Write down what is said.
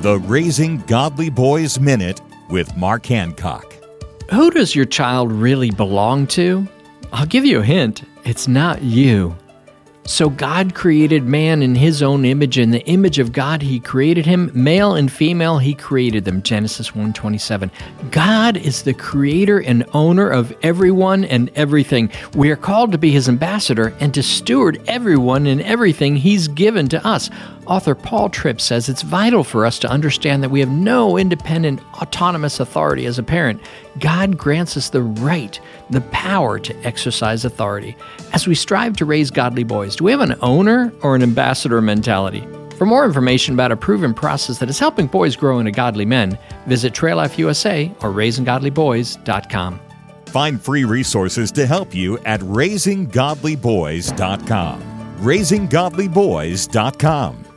The Raising Godly Boys Minute with Mark Hancock. Who does your child really belong to? I'll give you a hint. It's not you. So God created man in his own image. In the image of God he created him. Male and female he created them. Genesis 1:27 God is the creator and owner of everyone and everything. We are called to be his ambassador and to steward everyone and everything he's given to us author Paul Tripp says it's vital for us to understand that we have no independent autonomous authority as a parent God grants us the right the power to exercise authority as we strive to raise godly boys do we have an owner or an ambassador mentality? For more information about a proven process that is helping boys grow into godly men, visit Trail Life USA or RaisingGodlyBoys.com. Find free resources to help you at RaisingGodlyBoys.com. RaisingGodlyBoys.com.